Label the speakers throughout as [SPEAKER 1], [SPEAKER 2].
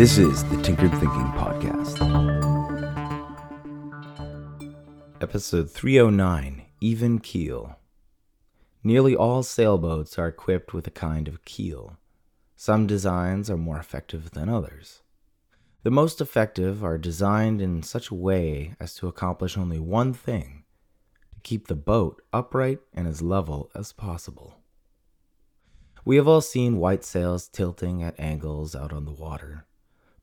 [SPEAKER 1] This is the Tinkered Thinking Podcast. Episode 309 Even Keel. Nearly all sailboats are equipped with a kind of keel. Some designs are more effective than others. The most effective are designed in such a way as to accomplish only one thing to keep the boat upright and as level as possible. We have all seen white sails tilting at angles out on the water.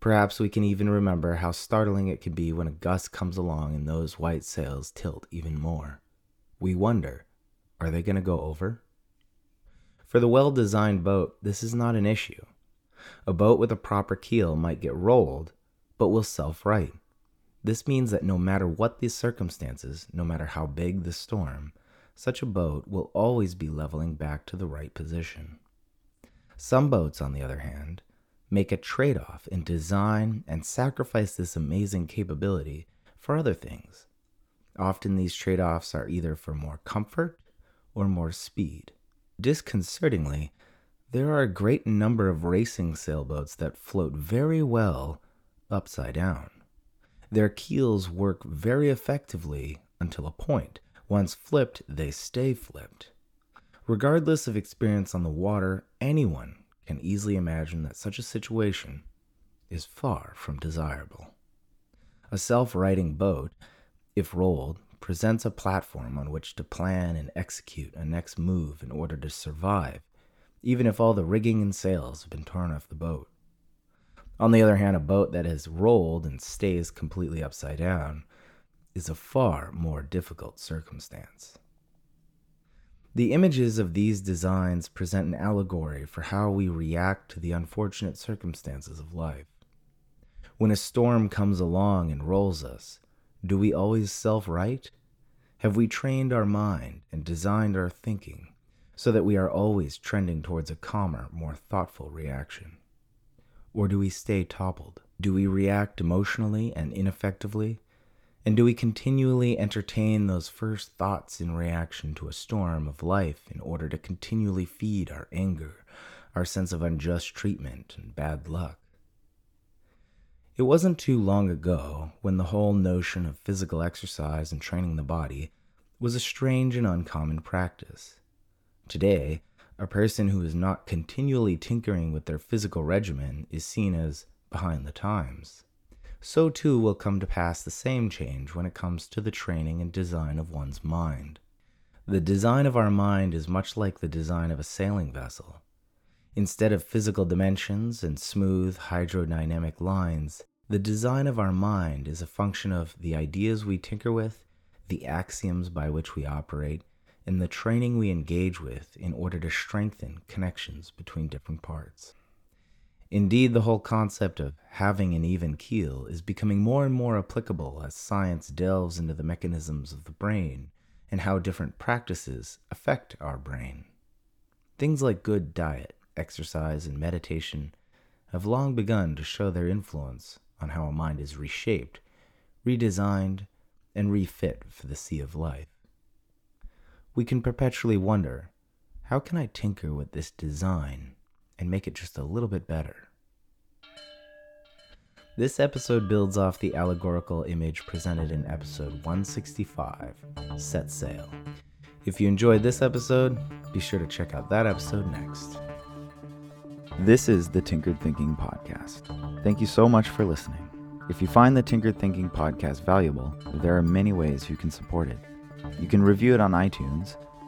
[SPEAKER 1] Perhaps we can even remember how startling it can be when a gust comes along and those white sails tilt even more. We wonder, are they going to go over? For the well designed boat, this is not an issue. A boat with a proper keel might get rolled, but will self right. This means that no matter what the circumstances, no matter how big the storm, such a boat will always be leveling back to the right position. Some boats, on the other hand, make a trade off in design and sacrifice this amazing capability for other things. Often these trade offs are either for more comfort or more speed. Disconcertingly, there are a great number of racing sailboats that float very well upside down. Their keels work very effectively until a point. Once flipped, they stay flipped. Regardless of experience on the water, anyone can easily imagine that such a situation is far from desirable. A self righting boat, if rolled, presents a platform on which to plan and execute a next move in order to survive, even if all the rigging and sails have been torn off the boat. On the other hand, a boat that is rolled and stays completely upside down is a far more difficult circumstance. The images of these designs present an allegory for how we react to the unfortunate circumstances of life. When a storm comes along and rolls us, do we always self right? Have we trained our mind and designed our thinking so that we are always trending towards a calmer, more thoughtful reaction? Or do we stay toppled? Do we react emotionally and ineffectively and do we continually entertain those first thoughts in reaction to a storm of life in order to continually feed our anger, our sense of unjust treatment, and bad luck? It wasn't too long ago when the whole notion of physical exercise and training the body was a strange and uncommon practice. Today, a person who is not continually tinkering with their physical regimen is seen as behind the times so too will come to pass the same change when it comes to the training and design of one's mind. The design of our mind is much like the design of a sailing vessel. Instead of physical dimensions and smooth hydrodynamic lines, the design of our mind is a function of the ideas we tinker with, the axioms by which we operate, and the training we engage with in order to strengthen connections between different parts. Indeed, the whole concept of having an even keel is becoming more and more applicable as science delves into the mechanisms of the brain and how different practices affect our brain. Things like good diet, exercise, and meditation have long begun to show their influence on how a mind is reshaped, redesigned, and refit for the sea of life. We can perpetually wonder how can I tinker with this design and make it just a little bit better. This episode builds off the allegorical image presented in episode 165 Set Sail. If you enjoyed this episode, be sure to check out that episode next. This is the Tinkered Thinking Podcast. Thank you so much for listening. If you find the Tinkered Thinking Podcast valuable, there are many ways you can support it. You can review it on iTunes